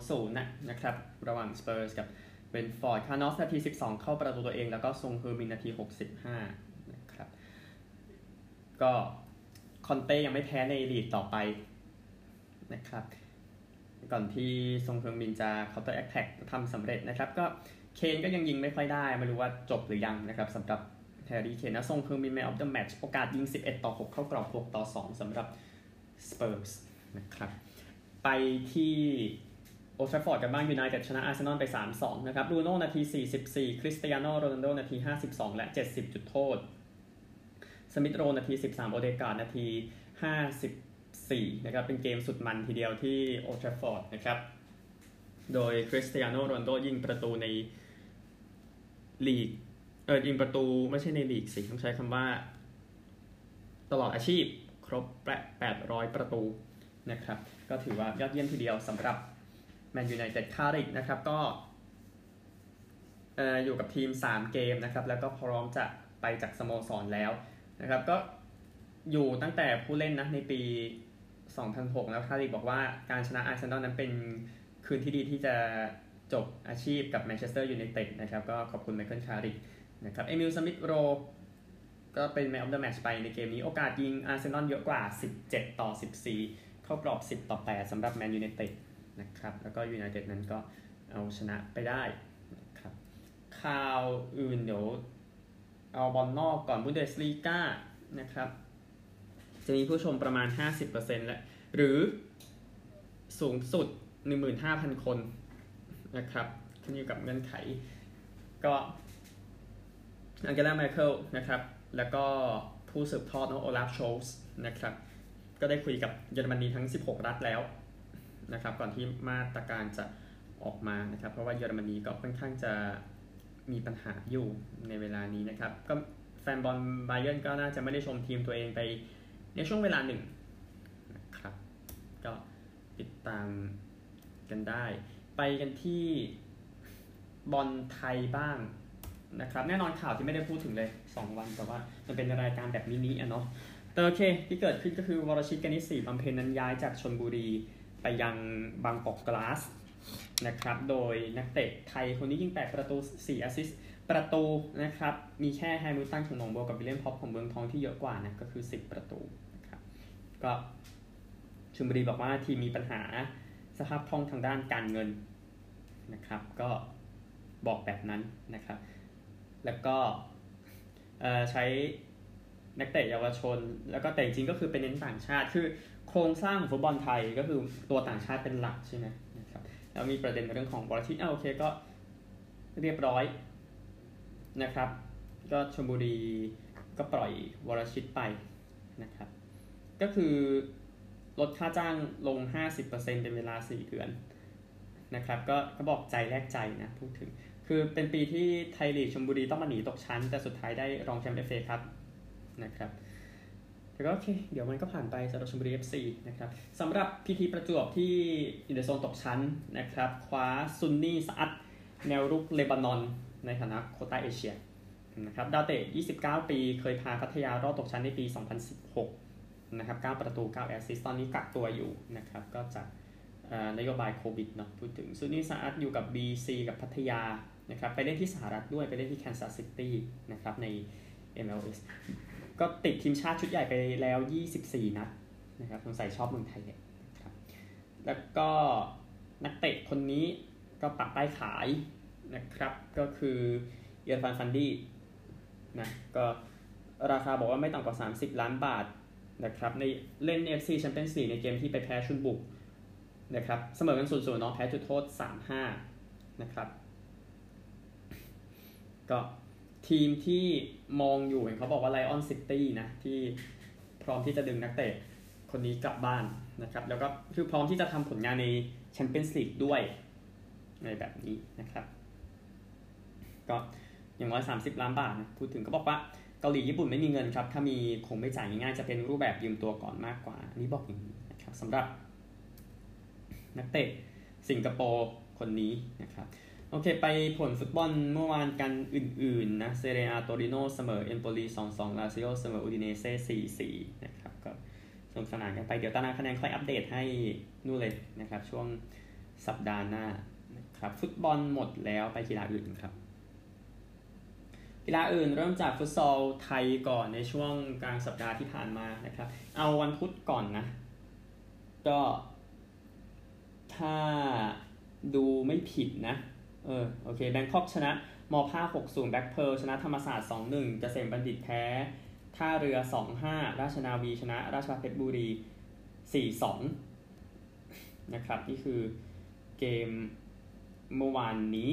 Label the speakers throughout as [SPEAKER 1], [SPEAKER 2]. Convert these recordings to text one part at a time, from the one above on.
[SPEAKER 1] 2-0นะนะครับระหว่างสเปอร์สกับเบรนท์ฟอร์ดคานอสนาที 12 เข้าประตูตัวเอง แล้วก็ซงเฮอร์มินนาที 65นะครับก็คอนเต้ยังไม่แพ้ในลีกต่อไปนะครับก่อนที่ซนฮึงมินจะ counter attack ทำสำเร็จนะครับก็เคนก็ยังยิงไม่ค่อยได้ ไม่รู้ว่าจบหรือยังนะครับสำหรับแฮร์รี่เคนนะซนฮึงมิน man of the match โอกาสยิง 11 ต่อ 6 เข้ากรอบ 6 ต่อ 2สำหรับสเปอร์สนะครับ ไปที่ โอลด์แทรฟฟอร์ดกันบ้างยูไนเต็ดชนะอาร์เซนอลไป 3-2 นะครับบรูโน่นาที 44 คริสเตียโนโรนัลโดนาที 52 และ 70 จุดโทษ สมิธโรนาที 13 โอเดการ์ดนาที 54 นะครับ เป็นเกมสุดมันทีเดียวที่โอลด์แทรฟฟอร์ดนะครับ โดยคริสเตียโนโรนัลโดยิงประตูในลีก เออยิงประตูไม่ใช่ในลีกสิต้องใช้คำว่า ตลอดอาชีพครบ 800 ประตูนะครับ ก็ถือว่ายอดเยี่ยมทีเดียวสำหรับ แมนยูไนเต็ดคาร์ริกนะครับก็อยู่กับทีม 3 เกมนะครับแล้วก็พร้อมจะไปจากสโมสรแล้วนะครับก็อยู่ตั้งแต่ผู้เล่นนะในปี 2006 แล้วคาร์ริกบอกว่าการชนะอาร์เซนอลนั้นเป็นคืนที่ดีที่จะจบอาชีพกับแมนเชสเตอร์ยูไนเต็ดนะครับก็ขอบคุณไมเคิลคาร์ริกนะครับเอมิลสมิธโรก็เป็น man of the match ไปในเกมนี้โอกาสยิงอาร์เซนอลเยอะกว่า 17 ต่อ 14 เข้ากรอบ 10 ต่อ 8สำหรับแมนยูไนเต็ด นะครับ แล้วก็ยูไนเต็ดนั้นก็เอาชนะไปได้นะครับข่าวอื่นเดี๋ยวเอาบอลนอกก่อนบุนเดสลีกานะครับ จะมีผู้ชมประมาณ 50%แล้วหรือสูงสุด 15,000 คนนะครับขึ้นอยู่กับเงื่อนไข ก็อังเกลาไมเคิลนะครับ แล้วก็ผู้สืบทอดน้องโอลาฟโชลส์นะครับ ก็ได้คุยกับเยอรมนีทั้ง 16 รัฐแล้ว นะครับ ก่อนที่มาตรการจะออกมานะครับ เพราะว่าเยอรมนีก็ค่อนข้างจะมีปัญหาอยู่ในเวลานี้นะครับ ก็แฟนบอลไบเยนก็น่าจะไม่ได้ชมทีมตัวเองไปในช่วงเวลาหนึ่งนะครับ ก็ติดตามกันได้ ไปกันที่บอลไทยบ้างนะครับ แน่นอนข่าวที่ไม่ได้พูดถึงเลย 2 วันแต่ว่ามันเป็นรายการแบบมินิอะเนาะแต่โอเค ที่เกิดขึ้นก็คือวรชิตกนิษฐ์ศรีบำเพ็ญนั้นย้ายจากชลบุรี ไปยังบางกอกกลาสนะครับ โดยนักเตะไทยคนนี้ยิง 8 ประตู 4 assist ประตูนะครับ มีแค่แฮมิลตันของหนองบัวกับวิลเลียมพ็อปของเมืองทองที่เยอะกว่านะ ก็คือ 10 ประตูนะครับ ก็ชลบุรีบอกว่าทีมมีปัญหาสภาพคล่องทางด้านการเงินนะครับ ก็บอกแบบนั้นนะครับ แล้วก็ใช้นักเตะเยาวชน แล้วก็แต่จริงก็คือเป็นเน้นต่างชาติ คือ ครงสร้างของฟุตบอลไทยก็คือตัวต่างชาติเป็นหลักใช่ไหมนะครับแล้วมีประเด็นเรื่องของบอลชิตอ่าโอเคก็เรียบร้อยนะครับ ก็ชลบุรีก็ปล่อยวรชิตไปนะครับ ก็คือลดค่าจ้างลง 50%เป็นเวลา 4 เดือนนะครับ ก็ก็บอกใจแลกใจนะพูดถึง คือเป็นปีที่ไทยลีกชลบุรีต้องมาหนีตกชั้น แต่สุดท้ายได้รองแชมป์ FA ครับนะครับ แต่ก็โอเค เดี๋ยวมันก็ผ่านไปสำหรับชลบุรี FC นะครับสำหรับ PT ประจวบที่อยู่ในโซนตกชั้นนะครับ คว้าซูนี่สอัดแนวรุกเลบานอนในฐานะโควตาเอเชียนะครับดาวเตะ 29 ปีเคยพาพัทยารอดตกชั้นในปี 2016 นะครับ 9 ประตู 9 assist ตอนนี้กักตัวอยู่นะครับ ก็จากนโยบายโควิดเนาะพูดถึงซูนี่สอัดอยู่กับ BC กับพัทยานะครับ ไปเล่นที่สหรัฐด้วย ไปเล่นที่แคนซัสซิตี้นะครับใน MLS ก็ติดทีมชาติชุดใหญ่ไปแล้ว 24 นัดนะครับสงสัยชอบเมืองไทยเนี่ยครับแล้วก็นักเตะคนนี้ก็ปักป้ายขายนะครับ ก็คือเอียอรฟันฟันดี้นะก็ราคาบอกว่าไม่ต่ำกว่า 30 ล้านบาทนะครับในเล่น FC Champions League ในเกมที่ไปแพ้ชุนบุกนะครับเสมอกัน0ูนย์เนาะแพ้จุดโทษ 3-5 นะครับ ก็ ทีมที่มองอยู่เห็นเขาบอกว่าไลออนซิตี้นะที่พร้อมที่จะดึงนักเตะคนนี้กลับบ้านนะครับ แล้วก็คือพร้อมที่จะทำผลงานในแชมเปี้ยนส์ลีกด้วยในแบบนี้นะครับ ก็อย่างน้อย30 ล้านบาทนะพูดถึงก็บอกว่าเกาหลีญี่ปุ่นไม่มีเงินครับ ถ้ามีคงไม่จ่ายง่ายๆจะเป็นรูปแบบยืมตัวก่อนมากกว่า อันนี้บอกอย่างนี้นะครับสำหรับนักเตะสิงคโปร์คนนี้นะครับ อเคไปผลฟุตบอลเมื่อวานกันอื่น ๆ นะเซเรียอาโตริโนเสมอเอมโปลี2-2 ลาซิโอเสมออูดิเนเซ่4-4 นะครับ ก็สนุกสนานกันไป เดี๋ยวตารางคะแนนค่อยอัปเดตให้นู่นเลยนะครับ ช่วงสัปดาห์หน้านะครับ ฟุตบอลหมดแล้วไปกีฬาอื่นครับ กีฬาอื่นเริ่มจากฟุตซอลไทยก่อนในช่วงกลางสัปดาห์ที่ผ่านมานะครับ เอาวันพุธก่อนนะ ก็ถ้าดูไม่ผิดนะ เออโอเคแบงคอกชนะมอผ้า60 แบ็คเพลชนะธรรมศาสตร์ 2-1 เกษมบัณฑิตแพ้ ท่าเรือ 2-5 ราชนาวีชนะ ราชพัฒเพชรบุรี 4-2 นะครับ นี่คือเกมเมื่อวานนี้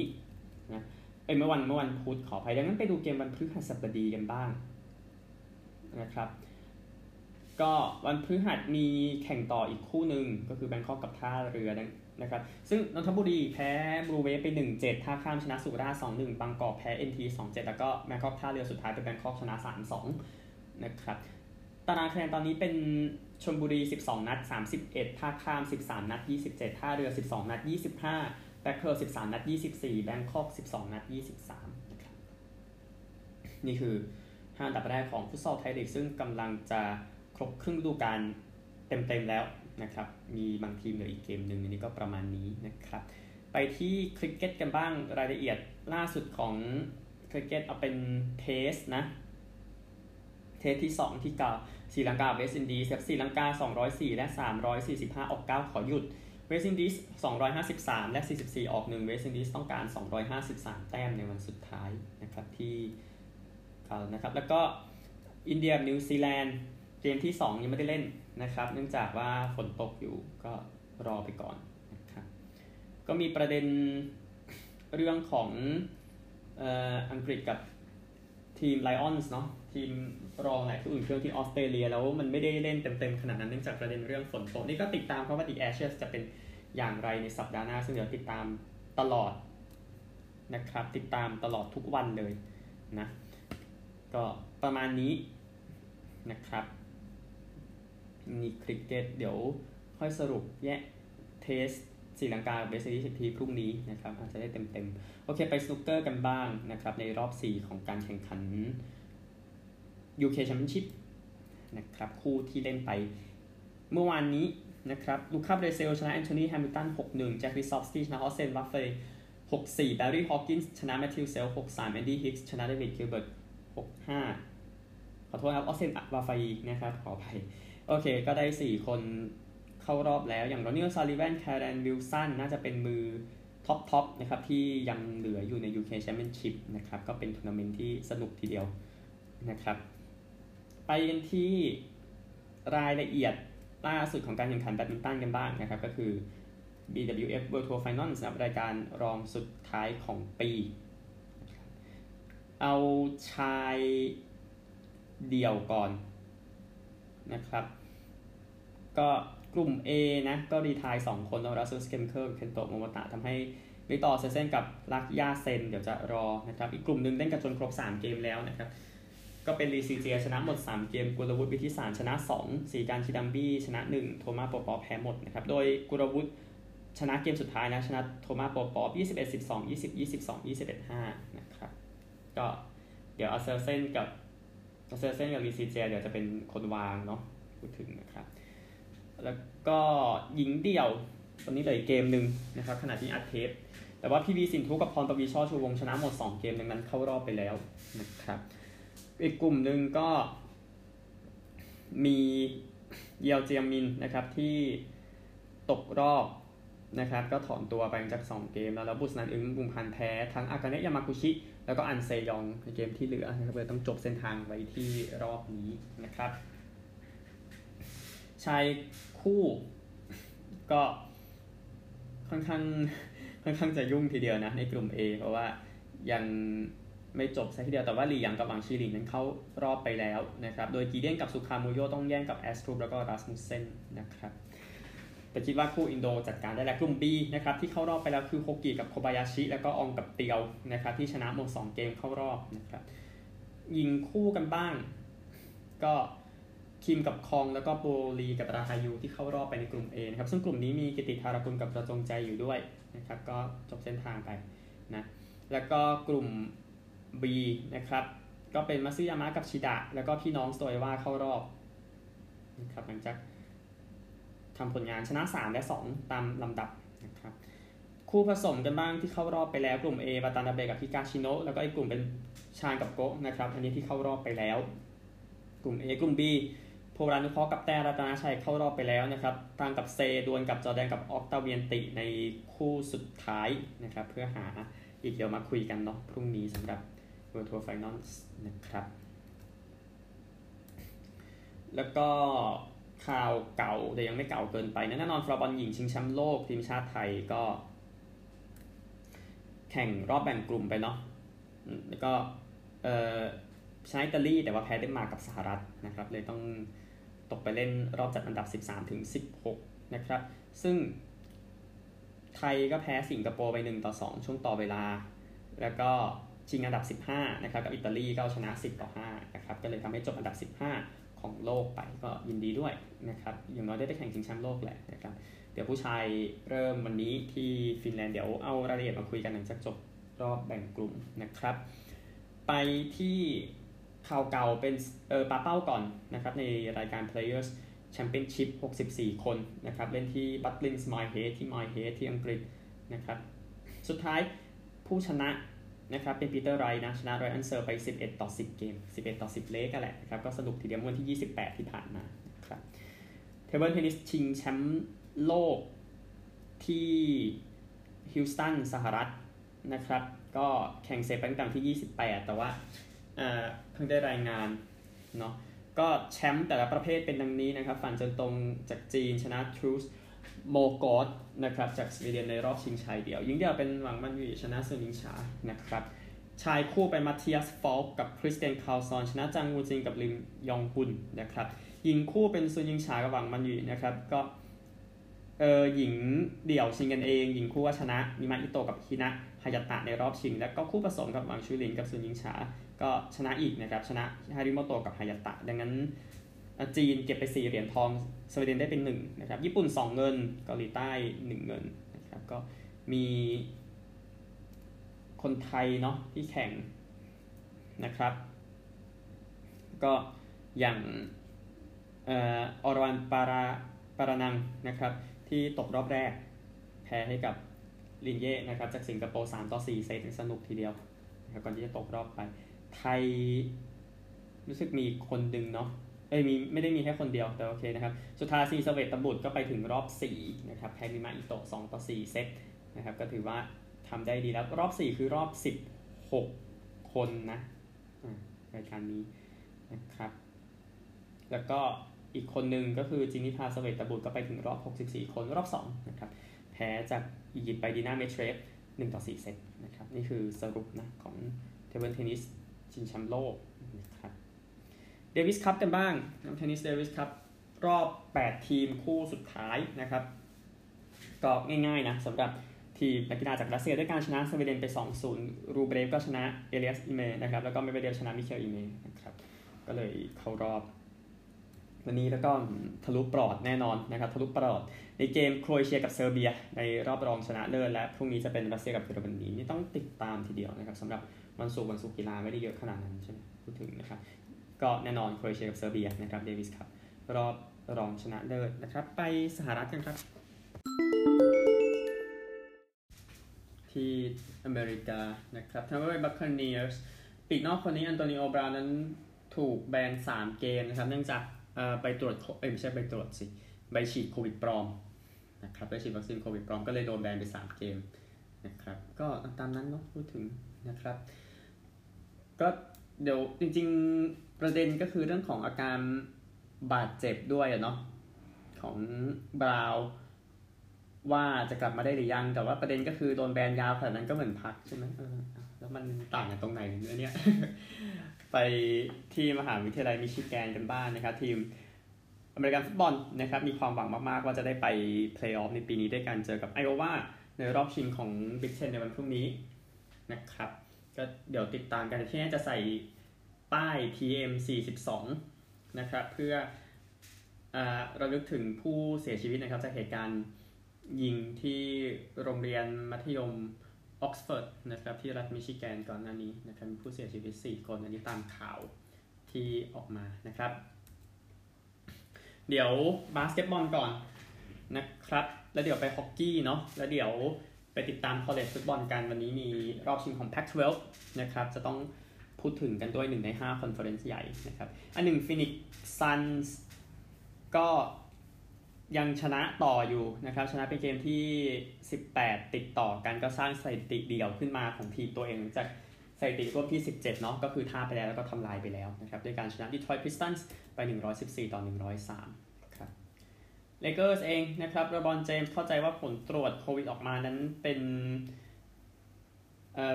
[SPEAKER 1] นะเอ้เมื่อวันเมื่อวันพุธขออภัยดังนั้นไปดูเกมวันพฤหัสบดีกันบ้างนะครับ ก็วันพฤหัสมีแข่งต่ออีกคู่หนึ่งก็คือแบงคอกกับท่าเรือ นะครับ ซึ่งนนทบุรีแพ้บลูเวฟไป 1-7 ท่าข้ามชนะสุราษฎร์2-1 บางกอกแพ้ NT 2-7 แล้วก็แบงคอกท่าเรือสุดท้ายเป็นแบงคอกชนะ 3-2 นะครับ ตารางคะแนนตอนนี้เป็นชลบุรี 12 นัด 31 ท่าข้าม 13 นัด 27 ท่าเรือ 12 นัด 25 แบ็คเพิร์13 นัด 24 แบงคอก 12 นัด 23 นะครับ นี่คือ5อันดับแรกของฟุตซอลไทยลีกซึ่งกำลังจะครบครึ่งฤดูกาลเต็มๆแล้ว นะครับ มีบางทีมเหลืออีกเกมหนึ่งอันนี้ก็ประมาณนี้นะครับ ไปที่คริกเก็ตกันบ้างรายละเอียดล่าสุดของคริกเก็ตเอาเป็น Test นะ Test ที่ 2 ที่กอลล์ศรีลังกาเวสต์อินดีสศรีลังกา 204 และ 345 ออก 9 ขอหยุดเวสต์อินดีส253 และ 44 ออก 1 เวสอินดีสต้องการ 253 แต้มในวันสุดท้ายนะครับที่เานะครับแล้วก็อินเดียนิวซีแลนด์ เกมที่ 2 ยังไม่ได้เล่นนะครับ เนื่องจากว่าฝนตกอยู่ก็รอไปก่อนนะครับก็มีประเด็นเรื่องของอังกฤษกับทีมไลออนส์เนาะทีมรองไหนที่อื่นเครื่องที่ออสเตรเลียแล้วมันไม่ได้เล่นเต็มๆขนาดนั้นเนื่องจากประเด็นเรื่องฝนตกนี่ก็ติดตามเพราะว่าดีแอชเชสจะเป็นอย่างไรในสัปดาห์หน้า ซึ่งเดี๋ยวติดตามตลอดนะครับ ติดตามตลอดทุกวันเลยนะ ก็ประมาณนี้นะครับ มีคริกเก็ตเดี๋ยวค่อยสรุปแยก Test ศรีลังกาเวสต์อินดีสทีพรุ่งนี้นะครับอาจจะได้เต็มๆ โอเคไปสนุกเกอร์กันบ้างนะครับ ในรอบ 4 ของการแข่งขัน UK Championship นะครับ คู่ที่เล่นไปเมื่อวานนี้นะครับลูคาเบรเซลชนะแอนโทนีแฮมิลตัน 6-1 แจ็คริซอฟสกี้ชนะออสเซนวัฟเฟย์6-4แบร์รี่ฮอว์กินส์ชนะแมทธิวเซลต์ 6-3แอนดี้ฮิกส์ชนะเดวิดกิลเบิร์ต6-5 ขอโทษครับฮอสเซนวาฟายนะครับขออภัย โอเค ก็ได้ 4 คนเข้ารอบแล้ว อย่างรอนนี่โอซุลลิแวนไคเรนวิลสันน่าจะเป็นมือ top top นะครับ ที่ยังเหลืออยู่ใน UK Championship นะครับ ก็เป็นทัวร์นาเมนต์ที่สนุกทีเดียวนะครับ ไปกันที่รายละเอียดล่าสุดของการแข่งขันแบดมินตันกันบ้างนะครับ ก็คือ BWF World Tour Finals นะรายการรองสุดท้ายของปี เอาชายเดี่ยวก่อน นะครับ ก็กลุ่ม A นะก็ retire 2คนรัสมุสเกมเก้เคนโตะโมโมตะทำให้วิคเตอร์แอ็กเซลเซนกับลักยาเซน เดี๋ยวจะรอนะครับ อีกกลุ่มหนึ่งเล่นกันจนครบ 3 เกมแล้วนะครับ ก็เป็นลีซีเจียชนะหมด 3 เกม กุลวุฒิวิทิสารชนะ 2 ศรีกานต์คิดัมบี้ ชนะ 1 โทมาโปปอแพ้หมดนะครับ โดยกุลวุฒิชนะเกมสุดท้ายนะ ชนะโทมาโปปอ21 12 20 22 21 5นะครับ ก็เดี๋ยวเอาเซลเซนกับ เซลเซนกับลีซีเจียเดี๋ยวจะเป็นคนวางเนาะพูดถึงนะครับ แล้วก็หญิงเดี่ยวตอนนี้เหลือเกมหนึ่งนะครับขณะที่อัดเทปแต่ว่าพีบีสินทุกับพรปวีช่อชูวงชนะหมด 2 เกมดังนั้นเข้ารอบไปแล้วนะครับ อีกกลุ่มหนึ่งก็มีเยลเจียมินนะครับที่ตกรอบนะครับ ก็ถอนตัวไปจาก 2 เกมแล้วแล้วบุสนันอึงบุมพันแพ้ ทั้งอากาเนะยามากุชิ แล้วก็อันเซยองในเกมที่เหลือนะครับเลยต้องจบเส้นทางไว้ที่รอบนี้นะครับ ชายคู่ก็ค่อนข้างค่อนข้างจะยุ่งทีเดียวนะในกลุ่ม A เพราะว่ายังไม่จบซะทีเดียว แต่ว่าหลีหยางกับหวังชีหลิงนั้นเข้ารอบไปแล้วนะครับ โดยกีเดียนกับสุคามูโยต้องแย่งกับแอสตรูแล้วก็รัสมุสเซนนะครับ แต่คิดว่าคู่อินโดจัดการได้แล้วกลุ่ม B นะครับที่เข้ารอบไปแล้วคือโคกิกับโคบายาชิ แล้วก็อองกับเตียวนะครับที่ชนะหมด 2 เกมเข้ารอบนะครับยิงคู่กันบ้าง ก็คิมกับคองแล้วก็โปลีกับราฮายูที่เข้ารอบไปในกลุ่ม A นะครับซึ่งกลุ่มนี้มีกิติธารกุลกับประจงใจอยู่ด้วยนะครับก็จบเส้นทางไปนะแล้วก็กลุ่ม B นะครับก็เป็นมาซึยามะกับชิดะ แล้วก็พี่น้องสโตยว่าเข้ารอบนะครับหลังจาก ทำผลงานชนะ 3 และ 2 ตามลำดับนะครับคู่ผสมกันบ้างที่เข้ารอบไปแล้วกลุ่ม A บาตานาเบกับพิกาชิโนแล้วก็อีกกลุ่มเป็นชานกับโกะนะครับอันนี้ที่เข้ารอบไปแล้ว กลุ่ม A กลุ่ม B โพรานุเคราะห์กับแต่รัตนาชัยเข้ารอบไปแล้วนะครับตามกับเซดวลกับจอแดนกับออกตาเวียนติในคู่สุดท้ายนะครับเพื่อหาอีกเดี๋ยวมาคุยกันเนาะพรุ่งนี้สำหรับ World Tour Finals นะครับ แล้วก็ ข่าวเก่าแต่ยังไม่เก่าเกินไปแน่นอนฟลอร์บอลหญิงชิงแชมป์โลกทีมชาติไทยก็ แข่งรอบแบ่งกลุ่มไปเนาะแล้วก็เออชนะอิตาลีแต่ว่าแพ้เดนมาร์กกับสหรัฐนะครับเลยต้องตกไปเล่นรอบจัดอันดับ 13ถึง16 นะครับ ซึ่งไทยก็แพ้สิงคโปร์ไป 1 ต่อ 2 ช่วงต่อเวลา แล้วก็ชิงอันดับ 15 นะครับ กับอิตาลีก็ชนะ 10 ต่อ 5 นะครับ ก็เลยทำให้จบอันดับ 15 ของโลกไปก็ยินดีด้วยนะครับอย่างน้อยได้ไปแข่งชิงแชมป์โลกแหละนะครับเดี๋ยวผู้ชายเริ่มวันนี้ที่ฟินแลนด์เดี๋ยวเอารายละเอียดมาคุยกันหลังจากจบรอบแบ่งกลุ่มนะครับ ไปที่ข่าวเก่าเป็นเออปาเป้าก่อนนะครับในรายการ Players Championship 64 คนนะครับเล่นที่ Butlins m y h e a d ที่ m y h e a d ที่อังกฤษนะครับสุดท้ายผู้ชนะ นะครับเป็นปีเตอร์ไรนะชนะไรอันเซอร์ไป 11 ต่อ 10 เกม 11 ต่อ 10 เลกกันแหละนะครับก็สนุกทีเดียววันที่ 28 ที่ผ่านมาครับ table tennis ชิงแชมป์โลกที่ฮุสตันสหรัฐนะครับ ก็แข่งเสร็จไปตั้งแต่ที่ 28 แต่ว่าเพิ่งได้รายงานเนาะก็แชมป์แต่ละประเภทเป็นดังนี้นะครับ ฝานเจิ้นตงจากจีนชนะทรูลส์ โมเรการ์ดนะครับจากสวีเดนในรอบชิงชายเดี่ยว ยิงเดี่ยวเป็นหวังมันอวี้ชนะซุนอิงชานะครับชายคู่เป็นมาเทียสฟอลกับคริสเตียนคาลซอนชนะจางวูจินกับลิมยองฮุนนะครับยิงคู่เป็นซูนิงชากับหวังมันวีนะครับก็เออหญิงเดี่ยวชิงกันเอง หญิงคู่ว่าชนะมิมาอิโตกับฮินะฮายาตะในรอบชิง แล้วก็คู่ผสมกับหวังชูลินกับซูนิงชาก็ชนะอีกนะครับชนะฮาริโมโตกับฮายาตะ ดังนั้น จีนเก็บไป 4 เหรียญทอง สวีเดนได้เป็น1นะครับ ญี่ปุ่น 2 เงิน เกาหลีใต้ 1 เงินนะครับ ก็มีคนไทยเนาะที่แข่งนะครับ ก็อย่างออรวันปาราปารานังนะครับ ที่ตกรอบแรกแพ้ให้กับลินเย่นะครับ จากสิงคโปร์3ต่อ 4 เซตสนุกทีเดียวนะครับก่อนที่จะตกรอบไป ไทยรู้สึกมีคนดึงเนาะ อ้ยมีไม่ได้มีแค่คนเดียวแต่โอเคนะครับสุดท้ายซีสเวตตบุตรก็ไปถึงรอบ4นะครับแพ้มิมาอิโตะ2ต่อ4เซตนะครับก็ถือว่าทำได้ดีแล้วรอบ 4 คือรอบ 16 คนนะรายการนี้นะครับ แล้วก็อีกคนหนึ่งก็คือจิณห์นิภาเสวตาบุตรก็ไปถึงรอบ 64 คนรอบ2นะครับแพ้จากอียิปต์ไปดีนาเมชเรฟ1ต่อ4เซตนะครับนี่คือสรุปนะของ table tennis ชิงแชมป์โลกนะครับ เดวิสคัพกันบ้างนะเทนนิสเดวิสคัพรอบ 8 ทีมคู่สุดท้ายนะครับ ก็ง่ายๆนะสำหรับทีมนักกีฬาจากรัสเซียด้วยการชนะสวีเดนไป 2-0 รูเบรฟก็ชนะเอเลียสอีเมอร์นะครับ แล้วก็เมดเวเดฟชนะมิคาเอลอีเมอร์นะครับ ก็เลยเข้ารอบ วันนี้แล้วก็ทะลุปลอดแน่นอนนะครับ ทะลุปลอดในเกมโครเอเชียกับเซอร์เบีย ในรอบรองชนะเลิศและพรุ่งนี้จะเป็นรัสเซียกับเยอรมนีนี่ต้องติดตามทีเดียวนะครับสำหรับวันศุกร์วันศุกร์กีฬาไม่ได้เยอะขนาดนั้นใช่ไหมพูดถึงนะครับ ก็แน่นอนโครเอเชียกับเซอร์เบียนะครับเดวิสคัพรอบรองชนะเลิศนะครับ ไปสหรัฐกันครับ ที่อเมริกานะครับแทมปาเบย์บัคคาเนียร์สปีกนอกคนนี้อันโตนิโอบราวน์นั้นถูกแบน 3 เกมนะครับ เนื่องจากไปตรวจเอ้ไม่ใช่ไปตรวจสิใบฉีดโควิดปลอมนะครับไปฉีดวัคซีนโควิดปลอมก็เลยโดนแบนไป 3 เกมนะครับก็ตามนั้นเนาะพูดถึงนะครับ ก็เดี๋ยวจริงๆ ประเด็นก็คือเรื่องของอาการบาดเจ็บด้วยเนาะของบราวน์ว่าจะกลับมาได้หรือยัง แต่ว่าประเด็นก็คือโดนแบนยาวขนาดนั้นก็เหมือนพักใช่ไหมแล้วมันต่างกันตรงไหนเนี่ยไปที่มหาวิทยาลัยมิชิแกนกันบ้างนะครับ ทีมอเมริกันฟุตบอลนะครับ มีความหวังมากๆ ว่าจะได้ไปเพลย์ออฟในปีนี้ด้วยกันเจอกับไอโอวาในรอบชิงของBig Ten ในวันพรุ่งนี้นะครับ ก็เดี๋ยวติดตามกันทีมนี้จะใส่ ป้าย TM 42นะครับเพื่อระลึกถึงผู้เสียชีวิตนะครับจากเหตุการณ์ยิงที่โรงเรียนมัธยมออกซฟอร์ดนะครับที่รัฐมิชิแกนก่อนหน้านี้นะครับมีผู้เสียชีวิต 4 คนอันนี้ตามข่าวที่ออกมานะครับ เดี๋ยวบาสเกตบอลก่อนนะครับ แล้วเดี๋ยวไปฮอกกี้เนาะแล้วเดี๋ยวไปติดตาม college football กันวันนี้มีรอบชิงของ Pac-12 นะครับจะต้อง พูดถึงกันด้วยหนึ่งใน5 conference ใหญ่นะครับ อันหนึ่งฟีนิกซ์ซันส์ก็ยังชนะต่ออยู่นะครับ ชนะเป็นเกมที่ 18 ติดต่อกันก็สร้างสถิติเดี่ยวขึ้นมาของทีมตัวเองจากสถิติรวบที่ 17 เนาะก็คือเท่าไปแล้วแล้วก็ทำลายไปแล้วนะครับ ด้วยการชนะดีทรอยต์พิสตันส์ไป 114 ต่อ 103 ครับเลเกอร์สเองนะครับรบอนเจมส์เข้าใจว่าผลตรวจโควิดออกมานั้นเป็น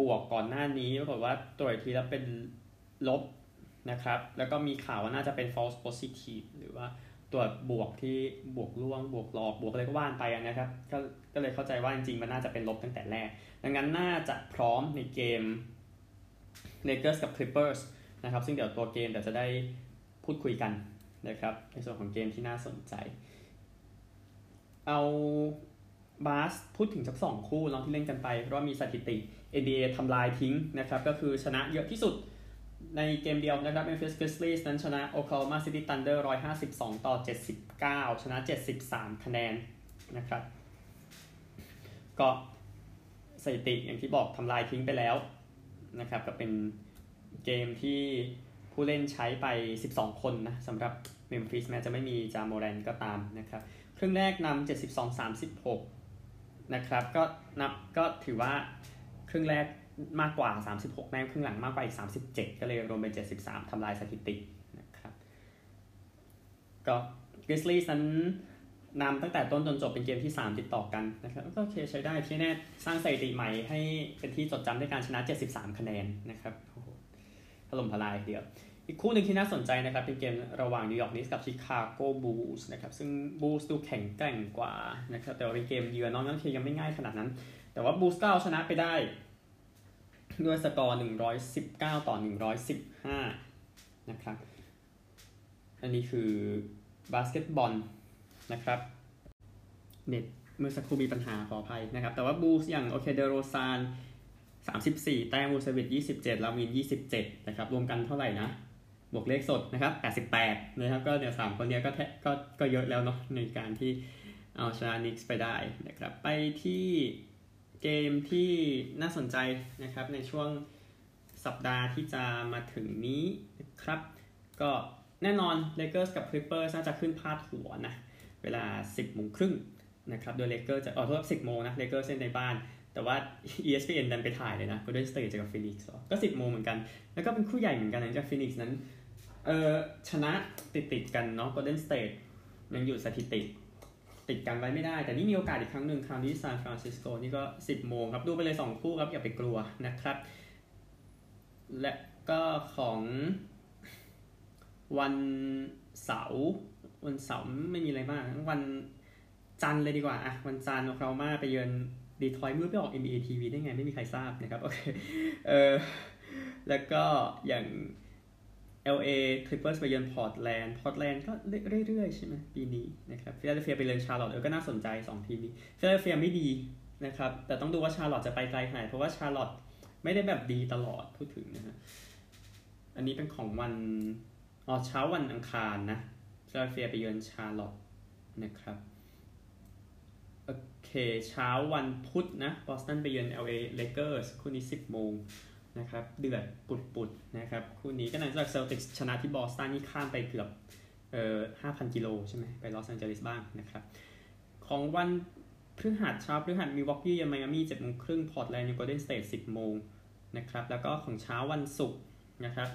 [SPEAKER 1] บวกก่อนหน้านี้ปรากฏว่าตรวจทีแล้วเป็นลบนะครับ แล้วก็มีข่าวว่าน่าจะเป็น false positive หรือว่าตรวจบวกที่บวกล่วงบวกหลอกบวกอะไรก็ว่านไปนะครับก็ก็เลยเข้าใจว่าจริงๆ มันน่าจะเป็นลบตั้งแต่แรก ดังนั้นน่าจะพร้อมในเกม Lakers กับ Clippers นะครับ ซึ่งเดี๋ยวตัวเกมเดี๋ยวจะได้พูดคุยกันนะครับ ในส่วนของเกมที่น่าสนใจ เอาบาสพูดถึงสักสองคู่เนาะที่เล่นกันไป เพราะว่ามีสถิติ NBA ทำลายทิ้งนะครับ ก็คือชนะเยอะที่สุดในเกมเดียวนะครับ Memphis Grizzlies นั้นชนะ Oklahoma City Thunder 152 ต่อ 79 ชนะ 73 คะแนนนะครับ ก็สถิติอย่างที่บอกทำลายทิ้งไปแล้วนะครับ ก็เป็นเกมที่ผู้เล่นใช้ไป 12 คนนะสำหรับ Memphis แม้จะไม่มีจามโมแรนก็ตามนะครับ ครึ่งแรกนำ72-36 นะครับ ก็นับก็ถือว่า ครึ่งแรกมากกว่า 36แม้ครึ่งหลังมากกว่าอีก 37 ก็เลยรวมเป็น 73 ทำลายสถิตินะครับ ก็กริซลีนั้นนำตั้งแต่ต้นจนจบเป็นเกมที่ 3 ติดต่อกันนะครับก็โอเคใช้ได้ที่แน่สร้างสถิติใหม่ให้เป็นที่จดจำด้วยการชนะ 73 คะแนนนะครับถล่มทลายทีเดียว อีกคู่หนึ่งที่น่าสนใจนะครับ เป็นเกมระหว่างนิวยอร์กนิกส์กับชิคาโกบูลส์นะครับซึ่งบูลส์ดูแข็งแกร่งกว่านะครับแต่ว่าเป็นเกมเยือนน้องนั่นทียังไม่ง่ายขนาดนั้น แต่ว่าบูลส์ก็เอาชนะไปได้ ด้วยสกอร์ 119 ต่อ 115 นะครับ อันนี้คือบาสเกตบอลนะครับเน็ตเมื่อสักครู่มีปัญหาขออภัยนะครับ แต่ว่าบูลส์อย่างโอเคเดโรซาน34 แต้มวูเซวิช27 ลาวิน 27 นะครับ รวมกันเท่าไหร่นะ บวกเลขสดนะครับ 88 นะครับ ก็เดี๋ยวสามคนนี้ก็ก็ก็เยอะแล้วเนาะในการที่เอาชนะนิกส์ไปได้นะครับ ไปที่ เกมที่น่าสนใจนะครับในช่วงสัปดาห์ที่จะมาถึงนี้นะครับ ก็แน่นอน Lakers กับ Clippers น่าจะขึ้นพาดหัวนะ เวลา 10โมงครึ่งนะครับ โดย Lakers จะอ๋อโทษ10โมงนะ Lakers เล่นในบ้าน แต่ว่า ESPN ดันไปถ่ายเลยนะ Golden State เจอกับ Phoenix ก็ 10โมงเหมือนกัน แล้วก็เป็นคู่ใหญ่เหมือนกันนะจาก Phoenix นั้นเออชนะติดติดกันเนาะ Golden State ยังอยู่สถิติ ติดกันไว้ไม่ได้ แต่นี่มีโอกาสอีกครั้งหนึ่งคราวนี้ซานฟรานซิสโกนี่ก็ 10 โมงครับ ดูไปเลย 2 คู่ครับ อย่าไปกลัวนะครับ และก็ของวันเสาร์วันเสาร์ไม่มีอะไรมาก วันจันเลยดีกว่าอะวันจันทร์โอคลาโฮมาไปเยือนดีทรอยต์มือไปออก NBA TV ได้ไง ไม่มีใครทราบนะครับ โอเค เออแล้วก็อย่าง LA Clippers ไปเยือนพอร์ตแลนด์ พอร์ตแลนด์ก็เรื่อยๆใช่ไหมปีนี้นะครับฟิลาเดลเฟียไปเยือนชาร์ลอตเออก็น่าสนใจ 2 ทีมนี้ฟิลาเดลเฟียไม่ดีนะครับ แต่ต้องดูว่าชาร์ลอตจะไปไกลขนาดเพราะว่าชาร์ลอตไม่ได้แบบดีตลอดพูดถึงนะฮะ อันนี้เป็นของวันอ๋อเช้าวันอังคารนะฟิลาเดลเฟียไปเยือนชาร์ลอตนะครับโอเคเช้าวันพุธนะบอสตันไปเยือน LA Lakers คู่นี้ 10 โมง นะครับเดือดปุดๆนะครับคู่นี้ก็หลังจากเซลติกชนะที่บอสตันนี่ข้ามไปเกือบเอ่อ5,000กิโลใช่ไหมไปลอสแอนเจลิสบ้างนะครับของวันพฤหัสเช้าพฤหัสมิลวอกกี้เยือนไมอามี่7โมงครึ่งพอร์ตแลนด์เยือนโกลเด้นสเตท10โมงนะครับแล้วก็ของเช้าวันศุกร์นะครับ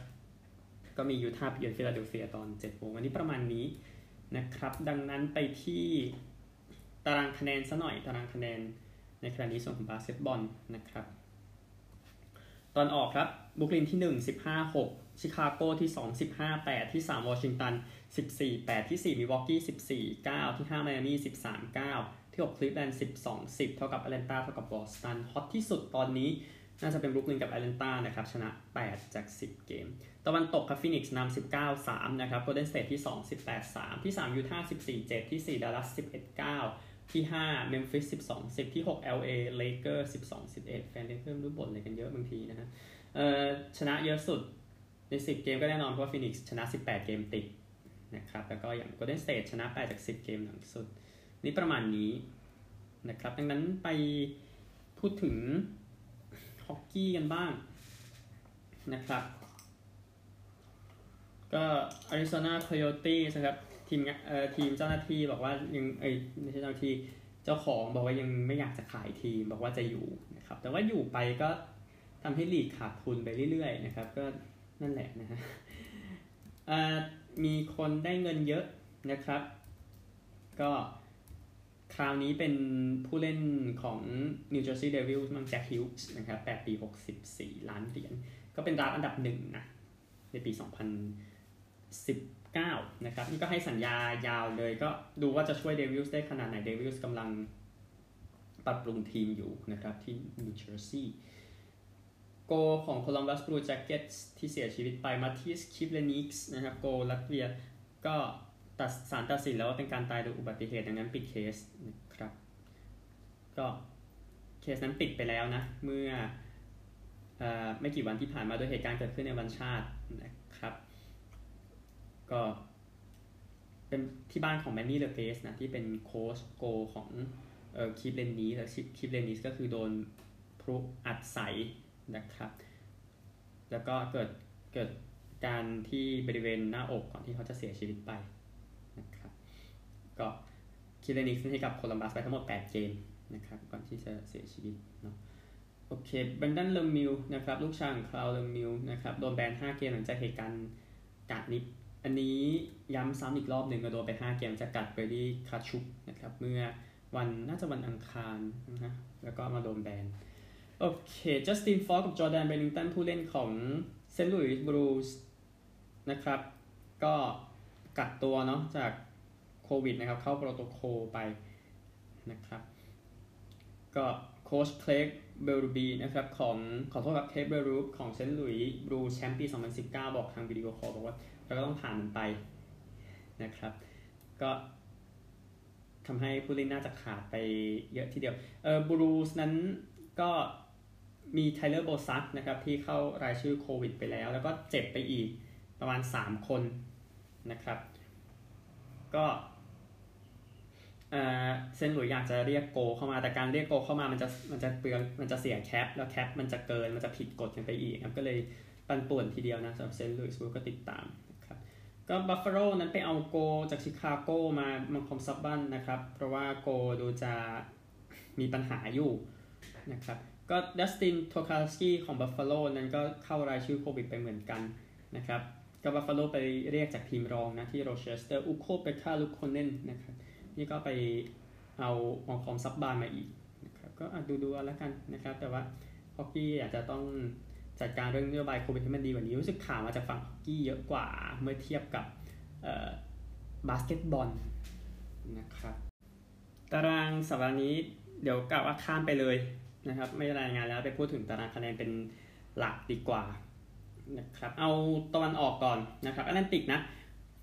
[SPEAKER 1] ก็มียูทาห์เยือนฟิลาเดลเฟียตอน7โมงอันนี้ประมาณนี้นะครับดังนั้นไปที่ตารางคะแนนซะหน่อยตารางคะแนนในครั้งนี้ส่วนของบาสเกตบอลนะครับ ตะวันออกครับบรุกลินที่ 1 15 6 ชิคาโกที่ 2 15 8 ที่ 3 วอชิงตัน 14 8 ที่ 4 มิลวอกกี้ 14 9 ที่ 5 ไมอามี่ 13 9 ที่ 6 คลิฟแลนด์ 12 10 เท่ากับแอตแลนตาเท่ากับบอสตัน ฮอตที่สุดตอนนี้น่าจะเป็นบรุกลินกับแอตแลนตานะครับ ชนะ 8 จาก 10 เกม ตะวันตกครับฟินิกส์นำ19 3 นะครับโกลเด้นสเตทที่ 2 18 3 ที่ 3 ยูทาห์14 7 ที่ 4 ดัลลัส11 9 ที่5 Memphis 12 10 ที่ 6 LA Lakers 12 11 แฟนเลเกอร์รู้บ่นอะไรกันเยอะบางทีนะฮะเอ่อชนะเยอะสุดใน 10 เกมก็แน่นอนเพราะว่าฟินิกส์ชนะ 18 เกมติดนะครับแล้วก็อย่าง Golden State ชนะ 8 จาก 10 เกมหลังสุด นี่ประมาณนี้นะครับดังนั้นไปพูดถึงฮอกกี้กันบ้างนะครับ ก็ Arizona Coyotes นะครับ ทีมเอ่อทีมเจ้าหน้าที่บอกว่ายังเอ้ยไม่ใช่เจ้าหน้าที่เจ้าของบอกว่ายังไม่อยากจะขายทีมบอกว่าจะอยู่นะครับ แต่ว่าอยู่ไปก็ทำให้ลีกขาดทุนไปเรื่อยๆนะครับ ก็นั่นแหละนะฮะมีคนได้เงินเยอะนะครับ ก็คราวนี้เป็นผู้เล่นของ New Jersey Devils มังแจ็คฮิลส์นะครับ8ปี 64 ล้านเหรียญ ก็เป็นดาวอันดับหนึ่งนะ ในปี 9 นะครับ นี่ก็ให้สัญญายาวเลยก็ดูว่าจะช่วยเดวิลส์ได้ขนาดไหนเดวิลส์กำลังปรับปรุงทีมอยู่นะครับ ที่ New Jersey โกลของ Columbus Blue Jackets ที่เสียชีวิตไปมาทิสคิฟเลนิกส์นะครับโกลลัตเวียก็ตัดสารตัดสินแล้วว่าเป็นการตายโดยอุบัติเหตุดังนั้นปิดเคสนะครับก็เคสนั้นปิดไปแล้วนะ เมื่อไม่กี่วันที่ผ่านมาโดยเหตุการณ์เกิดขึ้นในวันชาตินะ ก็เป็นที่บ้านของแมนนี่เลกาซีนะที่เป็นโค้ชโกลของเอ่อคิฟเลนิกส์และคิฟเลนิกส์ก็คือโดนพลุอัดใส่นะครับ แล้วก็เกิดเกิดอาการที่บริเวณหน้าอกก่อนที่เขาจะเสียชีวิตไปนะครับก็คิฟเลนิกส์ให้กับโคลัมบัสไปทั้งหมด 8 เกมนะครับก่อนที่จะเสียชีวิตเนาะโอเคเบรนแดนเลมิวนะครับลูกชายของคลอดเลมิวนะครับโดนแบน 5 เกมหลังจากเหตุการณ์กัดนิ้ว อันนี้ย้ำซ้ำอีกรอบหนึ่งก็โดนไป 5 เกมจากกัดเบรดี้คาชุกนะครับเมื่อวันน่าจะวันอังคารนะแล้วก็มาโดนแบน โอเค จัสตินฟอล์กกับจอร์แดนบินนิงตันผู้เล่นของเซนต์หลุยส์บลูส์นะครับ ก็กักตัวเนาะจากโควิดนะครับ เข้าโปรโตโคลไปนะครับ ก็โค้ชเคลก เบรูบีนะครับของขอโทษครับเคลกเบรูบีของเซนต์หลุยส์บลูส์แชมป์ปี 2019 บอกทาง video call บอกว่า เราก็ต้องผ่านมันไปนะครับ ก็ทำให้ผู้เล่นน่าจะขาดไปเยอะทีเดียวเออบลูส์นั้นก็มีไทเลอร์โบซักนะครับที่เข้ารายชื่อโควิดไปแล้ว แล้วก็เจ็บไปอีกประมาณ 3 คนนะครับ ก็ เซนต์หลุยส์อยากจะเรียกโกลเข้ามาแต่การเรียกโกลเข้ามามันจะมันจะเปลืองมันจะเสีย cap แล้ว cap มันจะเกินมันจะผิดกฎกันไปอีกครับก็เลยปั่นป่วนทีเดียวนะสำหรับเซนต์หลุยส์ก็ติดตามนะครับก็บัฟฟาโลนั้นไปเอาโกลจากชิคาโกมามัลคอมซับบันนะครับ เพราะว่าโกลดูจะมีปัญหาอยู่นะครับก็ดัสตินโทคาสกี้ของบัฟฟาโลนั้นก็เข้ารายชื่อโควิดไปเหมือนกันนะครับก็บัฟฟาโลไปเรียกจากทีมรองนะที่โรเชสเตอร์อูคโคเปคคาลุคโคเนนนะครับ นี่ก็ไปเอามัลคอมซับบันมาอีกนะครับก็ดูดูแล้วกันนะครับ แต่ว่าฮอกกี้อาจจะต้องจัดการเรื่องนโยบายโควิดให้มันดีกว่านี้รู้สึกข่าวมาจากฝั่งฮอกกี้เยอะกว่าเมื่อเทียบกับบาสเกตบอลนะครับตารางสัปดาห์นี้เดี๋ยวกล่าวว่าข้ามไปเลยนะครับ ไม่รายงานแล้วไปพูดถึงตารางคะแนนเป็นหลักดีกว่านะครับเอาตะวันออกก่อนนะครับแอตแลนติกนะ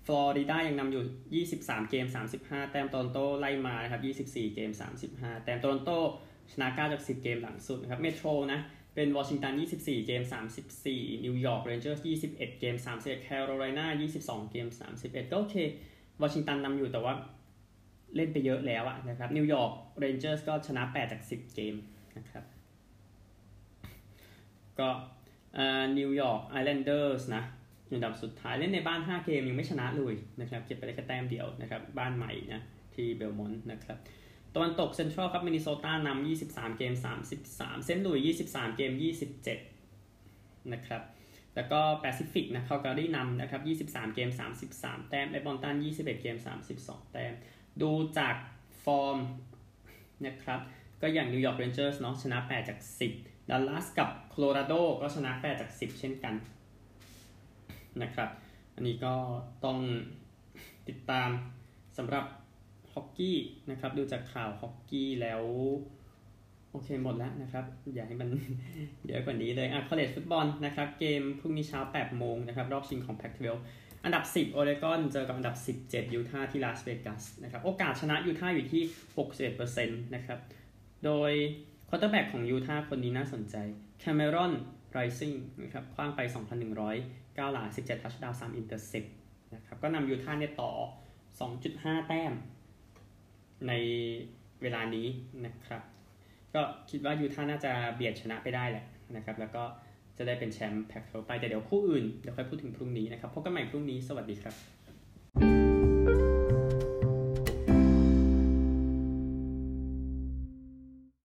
[SPEAKER 1] ฟลอริดายังนำอยู่ 23 เกม 35 แต้มโตรอนโตไล่มานะครับ 24 เกม 35 แต้มโตรอนโตชนะ 9 จาก 10 เกมหลังสุดนะครับเมโทรนะเป็นวอชิงตัน 24 เกม 34 นิวยอร์กเรนเจอร์ส21 เกม 31 แคโรไลนา 22 เกม 31 ก็โอเควอชิงตันนำอยู่แต่ว่าเล่นไปเยอะแล้วอะนะครับนิวยอร์กเรนเจอร์สก็ชนะ 8 จาก 10 เกมนะครับก็นิวยอร์กไอแลนเดอร์สนะ อยู่อันดับสุดท้ายเล่นในบ้าน 5 เกมยังไม่ชนะเลยนะครับเก็บไปได้แค่แต้มเดียวนะครับบ้านใหม่นะที่เบลมอนต์นะครับตะวันตกเซ็นทรัลครับมินนิโซตานำ23 เกม 33 เซนต์หลุยส์23 เกม 27 นะครับแล้วก็แปซิฟิกนะคาลการีนำนะครับ 23 เกม 33 แต้มเอดมอนตัน 21 เกม 32 แต้ม ดูจากฟอร์มนะครับก็อย่างนิวยอร์กเรนเจอร์สเนาะชนะ 8 จาก 10ดัลลัสกับโคโลราโดก็ชนะ 8 จาก 10 เช่นกัน นะครับ อันนี้ก็ต้องติดตามสำหรับฮอกกี้นะครับดูจากข่าวฮอกกี้แล้วโอเคหมดแล้วนะครับ อย่าให้มันเยอะกว่านี้เลยอะ college football นะครับ เกมพรุ่งนี้เช้า8โมงนะครับ รอบชิงของ Pac-12อันดับ 10 โอเรกอนเจอกับอันดับ 17 ยูทาห์ที่ลาสเวกัสนะครับ โอกาสชนะยูทาห์อยู่ที่ 61%นะครับ โดย quarterback ของยูทาห์คนนี้น่าสนใจแคมเมรอน ไรซิ่งนะครับขว้างไป 2,109 หลา 17 touchdown 3 interceptนะครับก็นำยูท่าเนี่ยต่อ 2.5 แต้ม ในเวลานี้นะครับ ก็คิดว่ายูท่าน่าจะเบียดชนะไปได้แหละนะครับ แล้วก็จะได้เป็นแชมป์แพ็คเทไปแต่เดี๋ยวคู่อื่น เดี๋ยวค่อยพูดถึงพรุ่งนี้นะครับพบกันใหม่พรุ่งนี้สวัสดีครับ